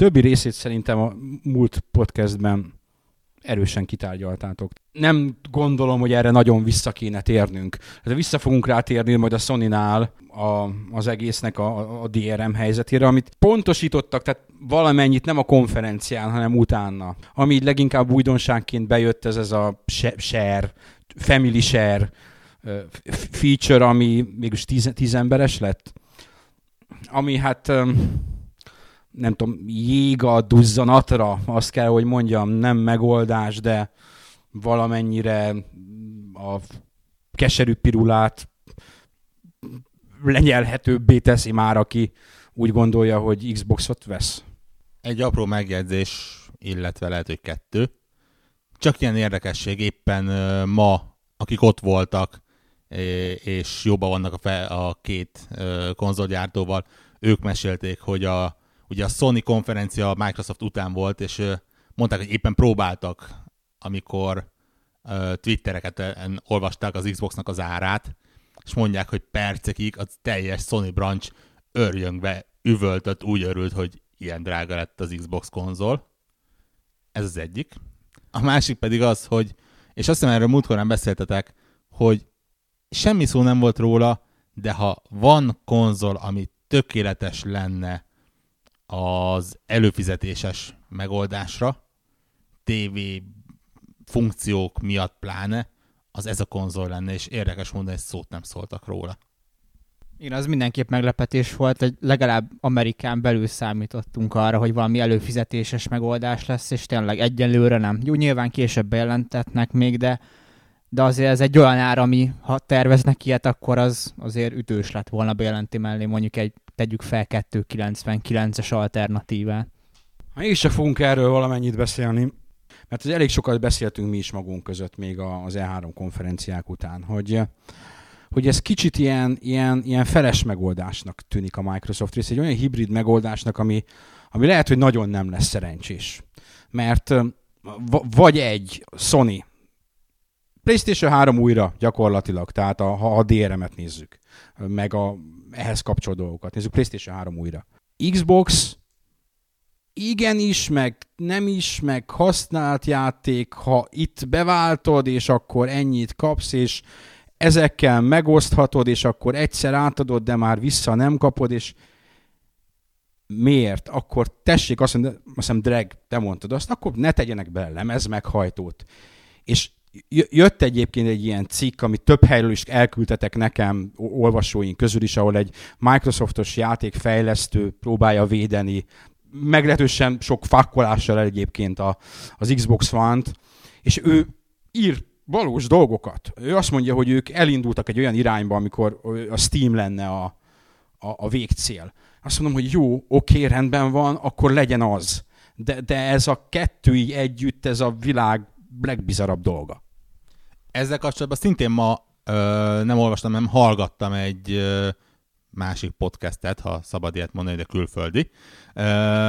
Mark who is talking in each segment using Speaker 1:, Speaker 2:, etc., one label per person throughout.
Speaker 1: többi részét szerintem a múlt podcastben erősen kitárgyaltátok. Nem gondolom, hogy erre nagyon vissza kéne térnünk. De vissza fogunk rátérni majd a Sony-nál a, az egésznek a, a DRM helyzetére, amit pontosítottak, tehát valamennyit nem a konferencián, hanem utána. Ami így leginkább újdonságként bejött, ez ez a share, family share feature, ami mégis tíz, tíz emberes lett. Ami hát nem tudom, jég a duzzanatra, azt kell, hogy mondjam, nem megoldás, de valamennyire a keserű pirulát lenyelhetőbbé teszi már, aki úgy gondolja, hogy Xboxot vesz.
Speaker 2: Egy apró megjegyzés, illetve lehet, hogy kettő. Csak ilyen érdekesség, éppen ma, akik ott voltak, és jobban vannak a, fe, a két konzolgyártóval, ők mesélték, hogy a ugye a Sony konferencia a Microsoft után volt, és mondták, hogy éppen próbáltak, amikor twittereket olvasták az Xboxnak az árát, és mondják, hogy percekig az teljes Sony branch örjöngve üvöltött, úgy örült, hogy ilyen drága lett az Xbox konzol. Ez az egyik. A másik pedig az, hogy, és azt hiszem erről múltkorán beszéltetek, hogy semmi szó nem volt róla, de ha van konzol, ami tökéletes lenne az előfizetéses megoldásra, TV funkciók miatt pláne, az ez a konzol lenne, és érdekes mondani, hogy szót nem szóltak róla.
Speaker 3: Igen, az mindenképp meglepetés volt, hogy legalább Amerikán belül számítottunk arra, hogy valami előfizetéses megoldás lesz, és tényleg egyenlőre nem. Jó, nyilván később bejelentetnek még, de, de azért ez egy olyan ár, ami ha terveznek ilyet, akkor az azért ütős lett volna bejelenti mellé mondjuk egy tegyük fel 299-es alternatívát.
Speaker 1: Ha is fogunk erről valamennyit beszélni, mert elég sokat beszéltünk mi is magunk között még az E3 konferenciák után, hogy, hogy ez kicsit ilyen, ilyen, ilyen feles megoldásnak tűnik a Microsoft rész, egy olyan hibrid megoldásnak, ami, ami lehet, hogy nagyon nem lesz szerencsés. Mert vagy egy Sony, PlayStation 3 újra gyakorlatilag, tehát a, ha a DRM-et nézzük, meg a ehhez kapcsolódó dolgokat. Nézzük PlayStation 3 újra. Xbox igenis, meg nem is, meg használt játék, ha itt beváltod, és akkor ennyit kapsz, és ezekkel megoszthatod, és akkor egyszer átadod, de már vissza nem kapod, és miért? Akkor tessék azt mondani, azt hiszem Drag, te mondtad azt, akkor ne tegyenek bele lemez meghajtót. És jött egyébként egy ilyen cikk, amit több helyről is elküldtetek nekem olvasóink közül is, ahol egy Microsoftos játékfejlesztő próbálja védeni meglehetősen sok fakkolással egyébként a, az Xbox One-t, és ő ír valós dolgokat. Ő azt mondja, hogy ők elindultak egy olyan irányba, amikor a Steam lenne a, a, a végcél. Azt mondom, hogy jó, oké, rendben van, akkor legyen az. De, de ez a kettő így együtt, ez a világ legbizarabb dolga.
Speaker 2: Ezzel kapcsolatban szintén ma ö, nem olvastam, nem hallgattam egy ö, másik podcastet, ha szabad ilyet mondani, de külföldi, ö,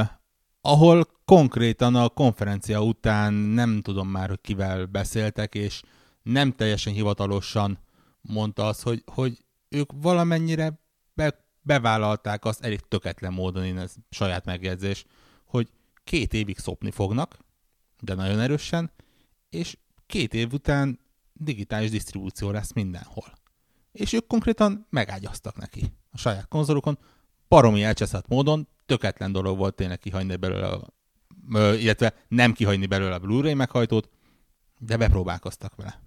Speaker 2: ahol konkrétan a konferencia után nem tudom már, hogy kivel beszéltek, és nem teljesen hivatalosan mondta az, hogy, hogy ők valamennyire be, bevállalták azt elég töketlen módon, én ez saját megjegyzés, hogy két évig szopni fognak, de nagyon erősen, és két év után digitális disztribúció lesz mindenhol. És ők konkrétan megágyaztak neki a saját konzolokon, baromi elcseszett módon, töketlen dolog volt tényleg kihagyni belőle, illetve nem kihagyni belőle a Blu-ray meghajtót, de bepróbálkoztak vele.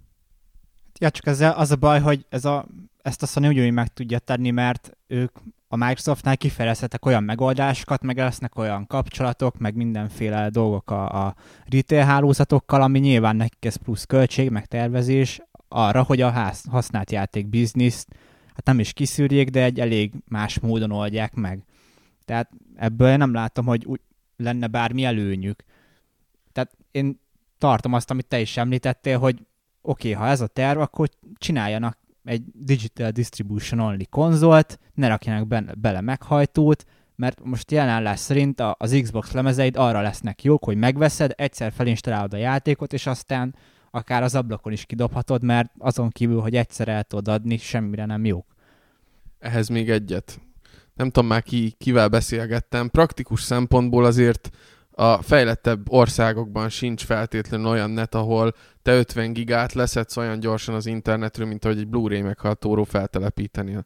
Speaker 3: Ja, csak ezzel az a baj, hogy ez a, ezt a Sony ugyanúgy meg tudja tenni, mert ők a Microsoftnál kifejezhetek olyan megoldásokat, meg lesznek olyan kapcsolatok, meg mindenféle dolgok a, a retail hálózatokkal, ami nyilván nekik ez plusz költség, meg tervezés arra, hogy a ház, használt játék bizniszt hát nem is kiszűrjék, de egy elég más módon oldják meg. Tehát ebből nem látom, hogy úgy lenne bármi előnyük. Tehát én tartom azt, amit te is említettél, hogy oké, okay, ha ez a terv, akkor csináljanak egy Digital Distribution Only konzolt, ne rakjanak be, bele meghajtót, mert most jelenlás szerint az Xbox lemezeid arra lesznek jók, hogy megveszed, egyszer felinstalálod a játékot, és aztán akár az ablakon is kidobhatod, mert azon kívül, hogy egyszer el tudod adni, semmire nem jók.
Speaker 4: Ehhez még egyet. nem tudom már ki, kivel beszélgettem, praktikus szempontból azért a fejlettebb országokban sincs feltétlenül olyan net, ahol te 50 gigát leszedsz olyan gyorsan az internetről, mint ahogy egy Blu-ray meghatóról feltelepíteni.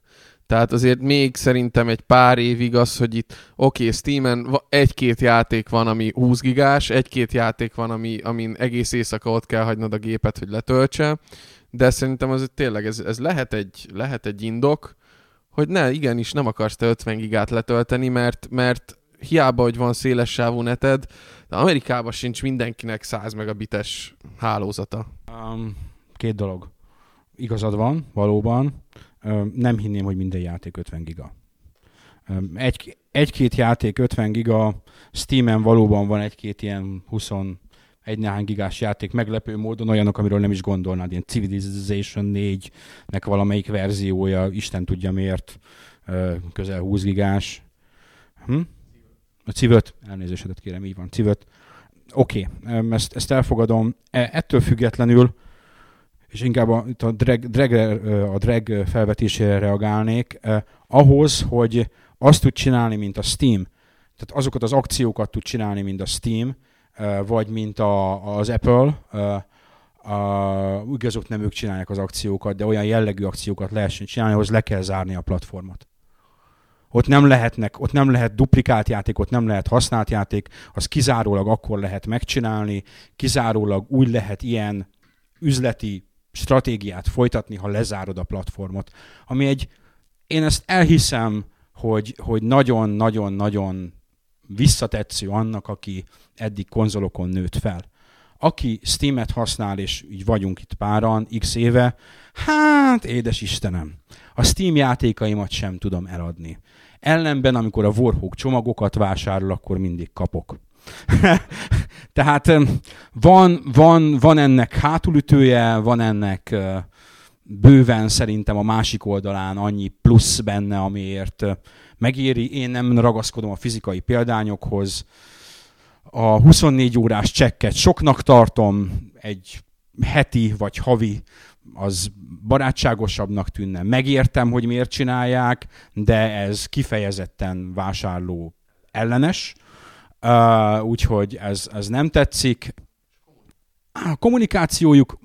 Speaker 4: Tehát azért még szerintem egy pár évig az, hogy itt oké, okay, Steam-en egy-két játék van, ami 20 gigás, egy-két játék van, ami, amin egész éjszaka ott kell hagynod a gépet, hogy letöltse, de szerintem az tényleg ez, ez lehet, egy, lehet egy indok, hogy ne, igenis nem akarsz te 50 gigát letölteni, mert, mert hiába, hogy van széles sávú neted, de Amerikában sincs mindenkinek 100 megabites hálózata.
Speaker 1: Um, két dolog. Igazad van, valóban. Um, nem hinném, hogy minden játék 50 giga. Um, egy, egy-két játék 50 giga, Steam-en valóban van egy-két ilyen 20 egy néhány gigás játék meglepő módon olyanok, amiről nem is gondolnád, ilyen Civilization 4-nek valamelyik verziója, Isten tudja miért, közel 20 gigás. Hm? A Civöt, elnézésedet kérem, így van, Civöt. Oké, okay, ezt, ezt elfogadom. E, ettől függetlenül, és inkább a, a, drag, drag, a drag felvetésére reagálnék, eh, ahhoz, hogy azt tud csinálni, mint a Steam, tehát azokat az akciókat tud csinálni, mint a Steam, vagy mint a, az Apple, a, igazok nem ők csinálják az akciókat, de olyan jellegű akciókat lehessen csinálni, ahhoz le kell zárni a platformot. Ott nem lehetnek, ott nem lehet duplikált játék, ott nem lehet használt játék, az kizárólag akkor lehet megcsinálni, kizárólag úgy lehet ilyen üzleti stratégiát folytatni, ha lezárod a platformot. Ami egy, én ezt elhiszem, hogy, hogy nagyon-nagyon-nagyon visszatetsző annak, aki eddig konzolokon nőtt fel. Aki Steam-et használ, és így vagyunk itt páran, x éve, hát édes Istenem, a Steam játékaimat sem tudom eladni. Ellenben, amikor a Warhawk csomagokat vásárol, akkor mindig kapok. Tehát van, van, van ennek hátulütője, van ennek bőven szerintem a másik oldalán annyi plusz benne, amiért megéri. Én nem ragaszkodom a fizikai példányokhoz. A 24 órás csekket soknak tartom, egy heti vagy havi az barátságosabbnak tűnne. Megértem, hogy miért csinálják, de ez kifejezetten vásárló ellenes, uh, úgyhogy ez, ez nem tetszik a kommunikációjuk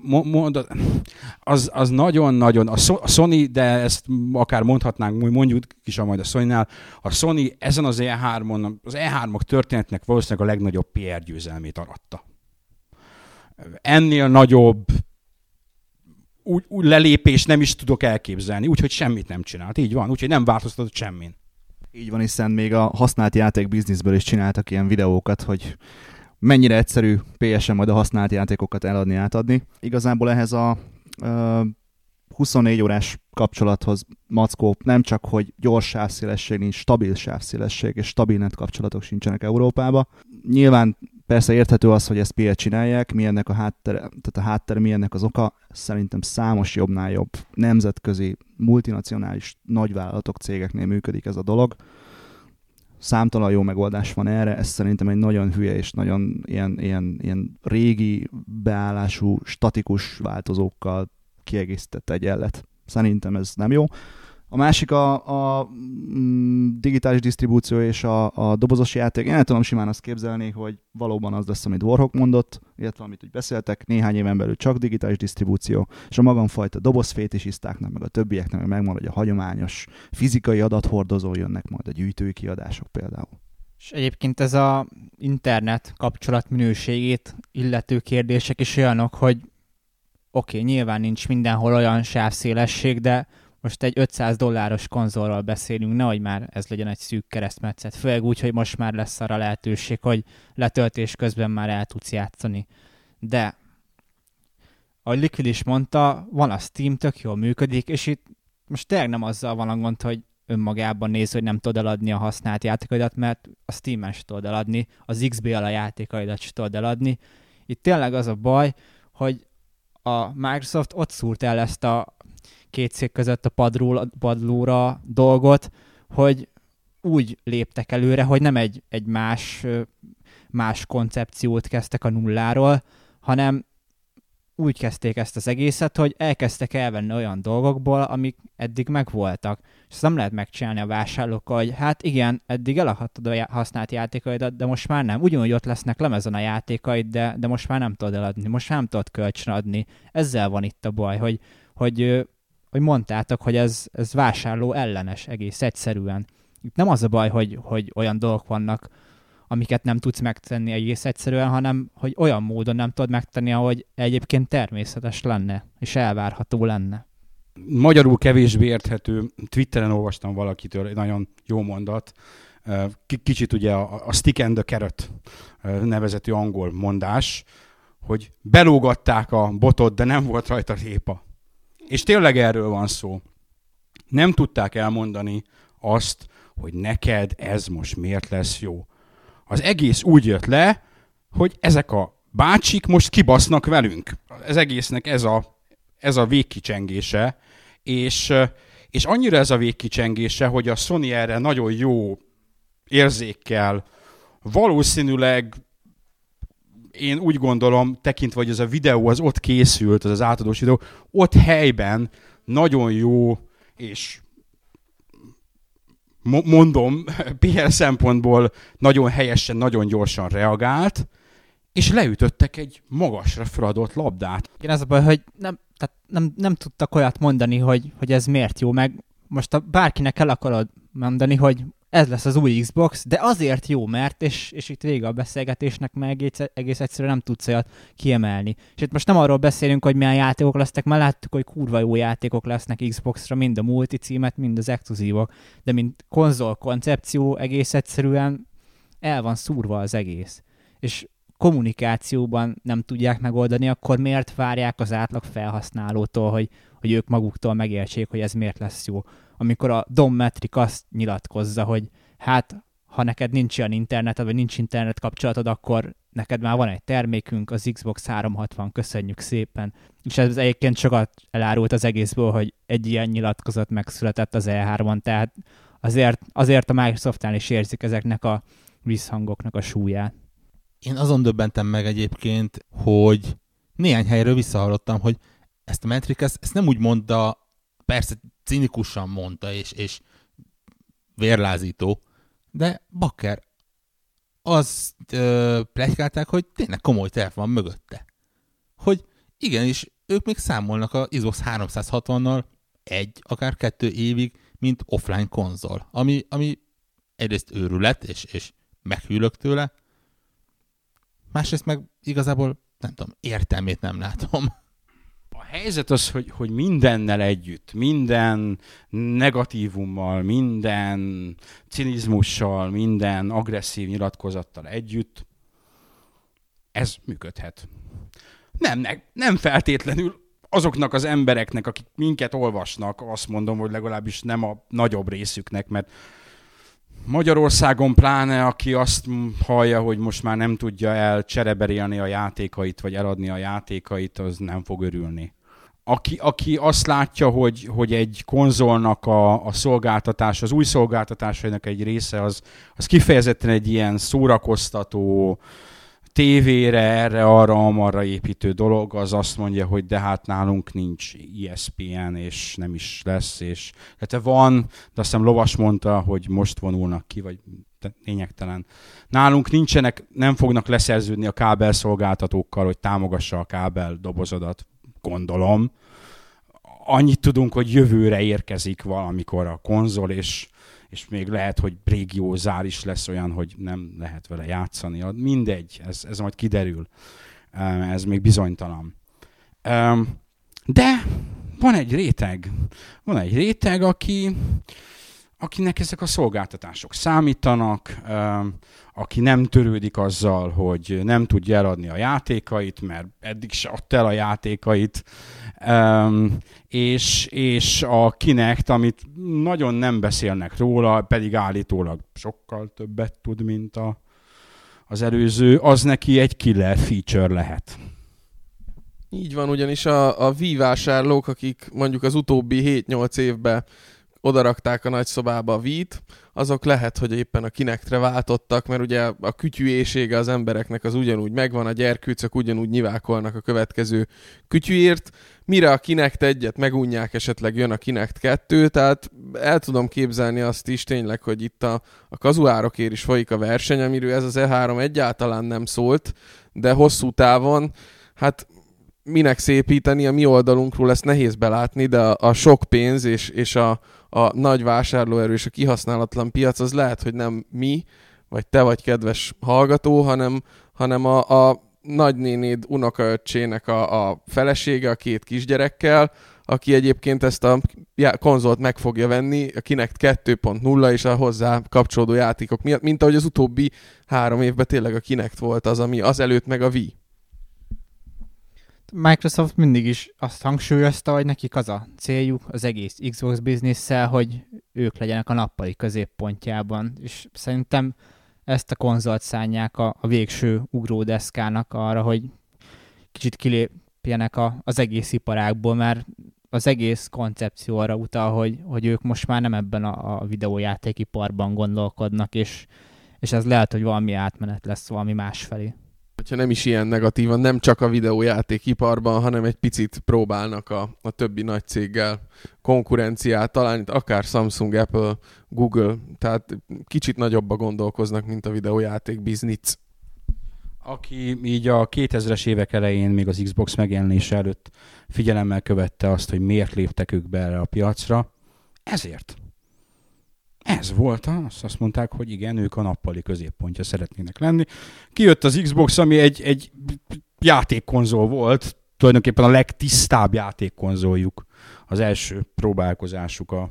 Speaker 1: az, az nagyon-nagyon, a Sony, de ezt akár mondhatnánk, mondjuk is a majd a Sony-nál, a Sony ezen az E3-on, az E3-ok történetnek valószínűleg a legnagyobb PR győzelmét aratta. Ennél nagyobb úgy, úgy lelépés nem is tudok elképzelni, úgyhogy semmit nem csinált. Így van, úgyhogy nem változtatott semmin.
Speaker 3: Így van, hiszen még a használt játék bizniszből is csináltak ilyen videókat, hogy mennyire egyszerű PS-en majd a használt játékokat eladni, átadni. Igazából ehhez a uh, 24 órás kapcsolathoz mackó nem csak, hogy gyors sávszélesség, nincs stabil sávszélesség, és stabil net kapcsolatok sincsenek Európába. Nyilván persze érthető az, hogy ezt miért csinálják, mi ennek a háttere, tehát a háttere, mi ennek az oka, szerintem számos jobbnál jobb nemzetközi, multinacionális nagyvállalatok, cégeknél működik ez a dolog számtalan jó megoldás van erre, ez szerintem egy nagyon hülye és nagyon ilyen, ilyen, ilyen régi beállású, statikus változókkal kiegészített egyenlet. Szerintem ez nem jó. A másik a, a mm, digitális disztribúció és a, a dobozos játék. Én el tudom simán azt képzelni, hogy valóban az lesz, amit Warhawk mondott, illetve amit úgy beszéltek, néhány éven belül csak digitális disztribúció, és a magamfajta dobozfétisistáknak, meg a többieknek meg megmarad, hogy a hagyományos fizikai adathordozó jönnek majd a gyűjtői kiadások például. És egyébként ez a internet kapcsolat minőségét illető kérdések is olyanok, hogy oké, okay, nyilván nincs mindenhol olyan sávszélesség, de most egy 500 dolláros konzolról beszélünk, nehogy már ez legyen egy szűk keresztmetszet. Főleg úgy, hogy most már lesz arra lehetőség, hogy letöltés közben már el tudsz játszani. De, ahogy Liquid is mondta, van a Steam, tök jól működik, és itt most tényleg nem azzal van a gond, hogy önmagában néz, hogy nem tudod eladni a használt játékaidat, mert a Steam-en sem tudod eladni, az XBL a játékaidat sem tudod eladni. Itt tényleg az a baj, hogy a Microsoft ott szúrt el ezt a két szék között a padról, padlóra dolgot, hogy úgy léptek előre, hogy nem egy, egy más, más koncepciót kezdtek a nulláról, hanem úgy kezdték ezt az egészet, hogy elkezdtek elvenni olyan dolgokból, amik eddig megvoltak. És ezt nem lehet megcsinálni a vásárlókkal, hogy hát igen, eddig eladhattad a használt játékaidat, de most már nem. Ugyanúgy ott lesznek lemezen a játékaid, de, de most már nem tudod eladni, most már nem tudod kölcsönadni. Ezzel van itt a baj, hogy, hogy, hogy mondtátok, hogy ez, ez vásárló ellenes egész egyszerűen. Itt nem az a baj, hogy, hogy olyan dolgok vannak, amiket nem tudsz megtenni egész egyszerűen, hanem hogy olyan módon nem tudod megtenni, ahogy egyébként természetes lenne, és elvárható lenne.
Speaker 1: Magyarul kevésbé érthető, Twitteren olvastam valakitől egy nagyon jó mondat, kicsit ugye a, a stick and the carrot nevezetű angol mondás, hogy belógatták a botot, de nem volt rajta répa. És tényleg erről van szó. Nem tudták elmondani azt, hogy neked ez most miért lesz jó az egész úgy jött le, hogy ezek a bácsik most kibasznak velünk. Az egésznek ez a, ez a végkicsengése, és, és annyira ez a végkicsengése, hogy a Sony erre nagyon jó érzékkel, valószínűleg én úgy gondolom, tekintve, hogy ez a videó az ott készült, az az átadós videó, ott helyben nagyon jó és mondom, PR szempontból nagyon helyesen, nagyon gyorsan reagált, és leütöttek egy magasra feladott labdát.
Speaker 3: Igen, az a baj, hogy nem, tehát nem, nem tudtak olyat mondani, hogy, hogy ez miért jó, meg most a bárkinek el akarod mondani, hogy ez lesz az új Xbox, de azért jó, mert, és, és itt vége a beszélgetésnek, meg egész, egyszerűen nem tudsz olyat kiemelni. És itt most nem arról beszélünk, hogy milyen játékok lesznek, mert láttuk, hogy kurva jó játékok lesznek Xbox-ra, mind a multi címet, mind az exkluzívok, de mint konzol koncepció egész egyszerűen el van szúrva az egész. És kommunikációban nem tudják megoldani, akkor miért várják az átlag felhasználótól, hogy, hogy ők maguktól megértsék, hogy ez miért lesz jó amikor a Dom Metric azt nyilatkozza, hogy hát ha neked nincs olyan interneted, vagy nincs internet kapcsolatod, akkor neked már van egy termékünk, az Xbox 360, köszönjük szépen. És ez egyébként sokat elárult az egészből, hogy egy ilyen nyilatkozat megszületett az E3-on, tehát azért, azért a Microsoftnál is érzik ezeknek a visszhangoknak a súlyát.
Speaker 2: Én azon döbbentem meg egyébként, hogy néhány helyről visszahallottam, hogy ezt a Metric, ezt, ezt nem úgy mondta, persze cinikusan mondta, és, és vérlázító, de Bakker azt ö, plegykálták, hogy tényleg komoly terv van mögötte. Hogy igenis, ők még számolnak a Xbox 360-nal egy, akár kettő évig, mint offline konzol, ami, ami egyrészt őrület, és, és meghűlök tőle, másrészt meg igazából, nem tudom, értelmét nem látom
Speaker 1: helyzet az, hogy, hogy mindennel együtt, minden negatívummal, minden cinizmussal, minden agresszív nyilatkozattal együtt, ez működhet. Nem, ne, nem feltétlenül azoknak az embereknek, akik minket olvasnak, azt mondom, hogy legalábbis nem a nagyobb részüknek, mert Magyarországon pláne, aki azt hallja, hogy most már nem tudja el csereberélni a játékait, vagy eladni a játékait, az nem fog örülni aki, aki azt látja, hogy, hogy egy konzolnak a, a szolgáltatás, az új szolgáltatásainak egy része, az, az kifejezetten egy ilyen szórakoztató, tévére, erre, arra, amarra építő dolog, az azt mondja, hogy de hát nálunk nincs ESPN, és nem is lesz, és hát van, de azt hiszem Lovas mondta, hogy most vonulnak ki, vagy lényegtelen. Nálunk nincsenek, nem fognak leszerződni a kábelszolgáltatókkal, hogy támogassa a kábel dobozodat, gondolom. Annyit tudunk, hogy jövőre érkezik valamikor a konzol, és, és még lehet, hogy régiózár is lesz olyan, hogy nem lehet vele játszani. Mindegy, ez, ez majd kiderül. Ez még bizonytalan. De van egy réteg, van egy réteg, aki, akinek ezek a szolgáltatások számítanak, aki nem törődik azzal, hogy nem tudja eladni a játékait, mert eddig se adta el a játékait, és, és a Kinect, amit nagyon nem beszélnek róla, pedig állítólag sokkal többet tud, mint a, az előző, az neki egy killer feature lehet.
Speaker 4: Így van, ugyanis a, a Wii akik mondjuk az utóbbi 7-8 évben odarakták a nagy szobába a vít, azok lehet, hogy éppen a kinektre váltottak, mert ugye a kütyűésége az embereknek az ugyanúgy megvan, a gyerkőcök ugyanúgy nyivákolnak a következő kütyűért, mire a Kinect egyet megunják, esetleg jön a Kinect 2, tehát el tudom képzelni azt is tényleg, hogy itt a, a kazuárokért is folyik a verseny, amiről ez az E3 egyáltalán nem szólt, de hosszú távon, hát minek szépíteni, a mi oldalunkról ezt nehéz belátni, de a, a sok pénz és, és a, a nagy vásárlóerő és a kihasználatlan piac az lehet, hogy nem mi, vagy te vagy kedves hallgató, hanem, hanem a, a nagynénéd unokaöccsének a, a felesége a két kisgyerekkel, aki egyébként ezt a konzolt meg fogja venni, a Kinect 2.0 és a hozzá kapcsolódó játékok miatt, mint ahogy az utóbbi három évben tényleg a Kinect volt az, ami az előtt meg a Wii.
Speaker 3: Microsoft mindig is azt hangsúlyozta, hogy nekik az a céljuk az egész Xbox bizniszsel, hogy ők legyenek a nappali középpontjában, és szerintem ezt a konzolt szánják a, a végső ugródeszkának arra, hogy kicsit kilépjenek a, az egész iparágból, mert az egész koncepció arra utal, hogy, hogy ők most már nem ebben a, a videójátékiparban gondolkodnak, és, és ez lehet, hogy valami átmenet lesz valami másfelé
Speaker 4: hogyha nem is ilyen negatívan, nem csak a videójátékiparban, hanem egy picit próbálnak a, a többi nagy céggel konkurenciát találni, akár Samsung, Apple, Google, tehát kicsit nagyobba gondolkoznak, mint a videójáték biznic.
Speaker 1: Aki így a 2000-es évek elején, még az Xbox megjelenése előtt figyelemmel követte azt, hogy miért léptek ők be erre a piacra, ezért ez volt az, azt mondták, hogy igen, ők a nappali középpontja szeretnének lenni. Kijött az Xbox, ami egy, egy játékkonzol volt, tulajdonképpen a legtisztább játékkonzoljuk. Az első próbálkozásuk a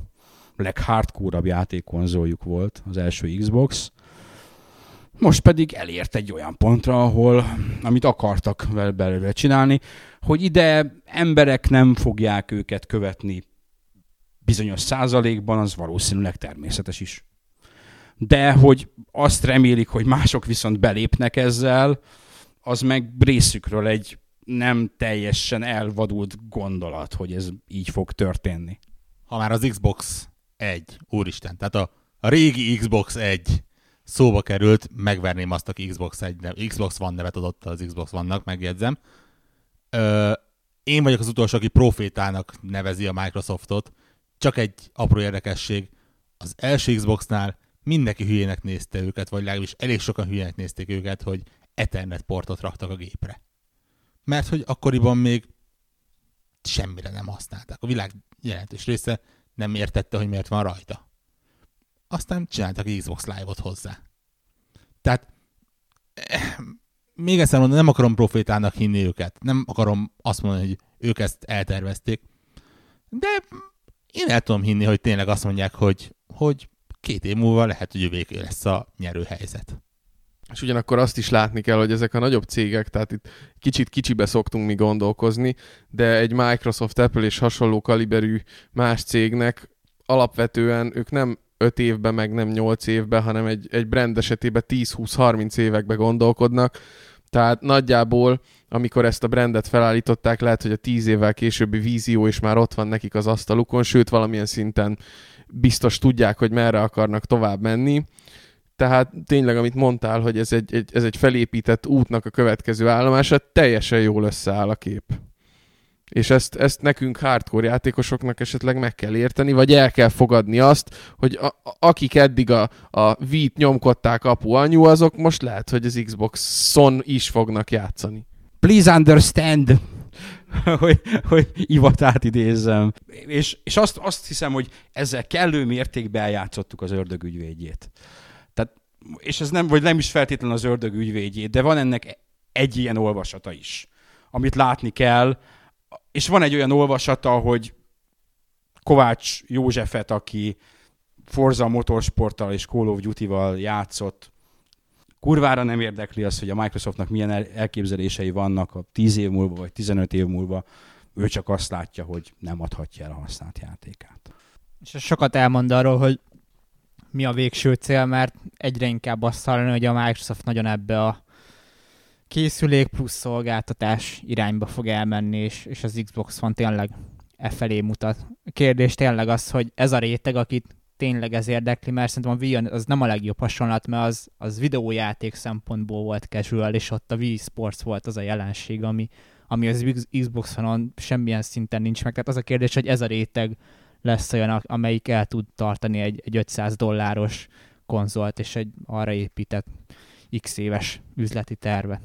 Speaker 1: leghardcore játékkonzoljuk volt, az első Xbox. Most pedig elért egy olyan pontra, ahol, amit akartak belőle csinálni, hogy ide emberek nem fogják őket követni bizonyos százalékban, az valószínűleg természetes is. De hogy azt remélik, hogy mások viszont belépnek ezzel, az meg részükről egy nem teljesen elvadult gondolat, hogy ez így fog történni.
Speaker 2: Ha már az Xbox 1, úristen, tehát a, a régi Xbox 1 szóba került, megverném azt, aki Xbox 1, nev, Xbox One nevet adott az Xbox One-nak, megjegyzem. Ö, én vagyok az utolsó, aki profétának nevezi a Microsoftot, csak egy apró érdekesség, az első Xboxnál mindenki hülyének nézte őket, vagy legalábbis elég sokan hülyének nézték őket, hogy Ethernet portot raktak a gépre. Mert hogy akkoriban még semmire nem használták. A világ jelentős része nem értette, hogy miért van rajta. Aztán csináltak Xbox Live-ot hozzá. Tehát eh, még egyszer mondom, nem akarom profétának hinni őket. Nem akarom azt mondani, hogy ők ezt eltervezték. De én el tudom hinni, hogy tényleg azt mondják, hogy, hogy két év múlva lehet, hogy jövőké lesz a nyerő helyzet.
Speaker 4: És ugyanakkor azt is látni kell, hogy ezek a nagyobb cégek, tehát itt kicsit kicsibe szoktunk mi gondolkozni, de egy Microsoft, Apple és hasonló kaliberű más cégnek alapvetően ők nem 5 évben, meg nem 8 évben, hanem egy, egy brand esetében 10-20-30 évekbe gondolkodnak, tehát nagyjából, amikor ezt a brandet felállították, lehet, hogy a tíz évvel későbbi vízió is már ott van nekik az asztalukon, sőt, valamilyen szinten biztos tudják, hogy merre akarnak tovább menni. Tehát tényleg, amit mondtál, hogy ez egy, egy, ez egy felépített útnak a következő állomása, teljesen jól összeáll a kép. És ezt, ezt nekünk hardcore játékosoknak esetleg meg kell érteni, vagy el kell fogadni azt, hogy a, akik eddig a, a Vít nyomkodták apu anyu, azok most lehet, hogy az Xbox-on is fognak játszani.
Speaker 1: Please understand! hogy, hogy ivatát idézzem. És, és azt, azt hiszem, hogy ezzel kellő mértékben eljátszottuk az ördög ügyvédjét. Tehát, és ez nem, vagy nem is feltétlenül az ördög ügyvédjét, de van ennek egy ilyen olvasata is, amit látni kell, és van egy olyan olvasata, hogy Kovács Józsefet, aki Forza Motorsporttal és Call of Duty-val játszott, kurvára nem érdekli az, hogy a Microsoftnak milyen elképzelései vannak a 10 év múlva, vagy 15 év múlva, ő csak azt látja, hogy nem adhatja el a használt játékát.
Speaker 3: És sokat elmond arról, hogy mi a végső cél, mert egyre inkább azt hallani, hogy a Microsoft nagyon ebbe a készülék plusz szolgáltatás irányba fog elmenni, és, és az Xbox van tényleg e felé mutat. A kérdés tényleg az, hogy ez a réteg, akit tényleg ez érdekli, mert szerintem a Wii az nem a legjobb hasonlat, mert az, az videójáték szempontból volt casual, és ott a Wii Sports volt az a jelenség, ami, ami az Xbox One-on semmilyen szinten nincs meg. Tehát az a kérdés, hogy ez a réteg lesz olyan, amelyik el tud tartani egy, egy 500 dolláros konzolt, és egy arra épített x éves üzleti tervet.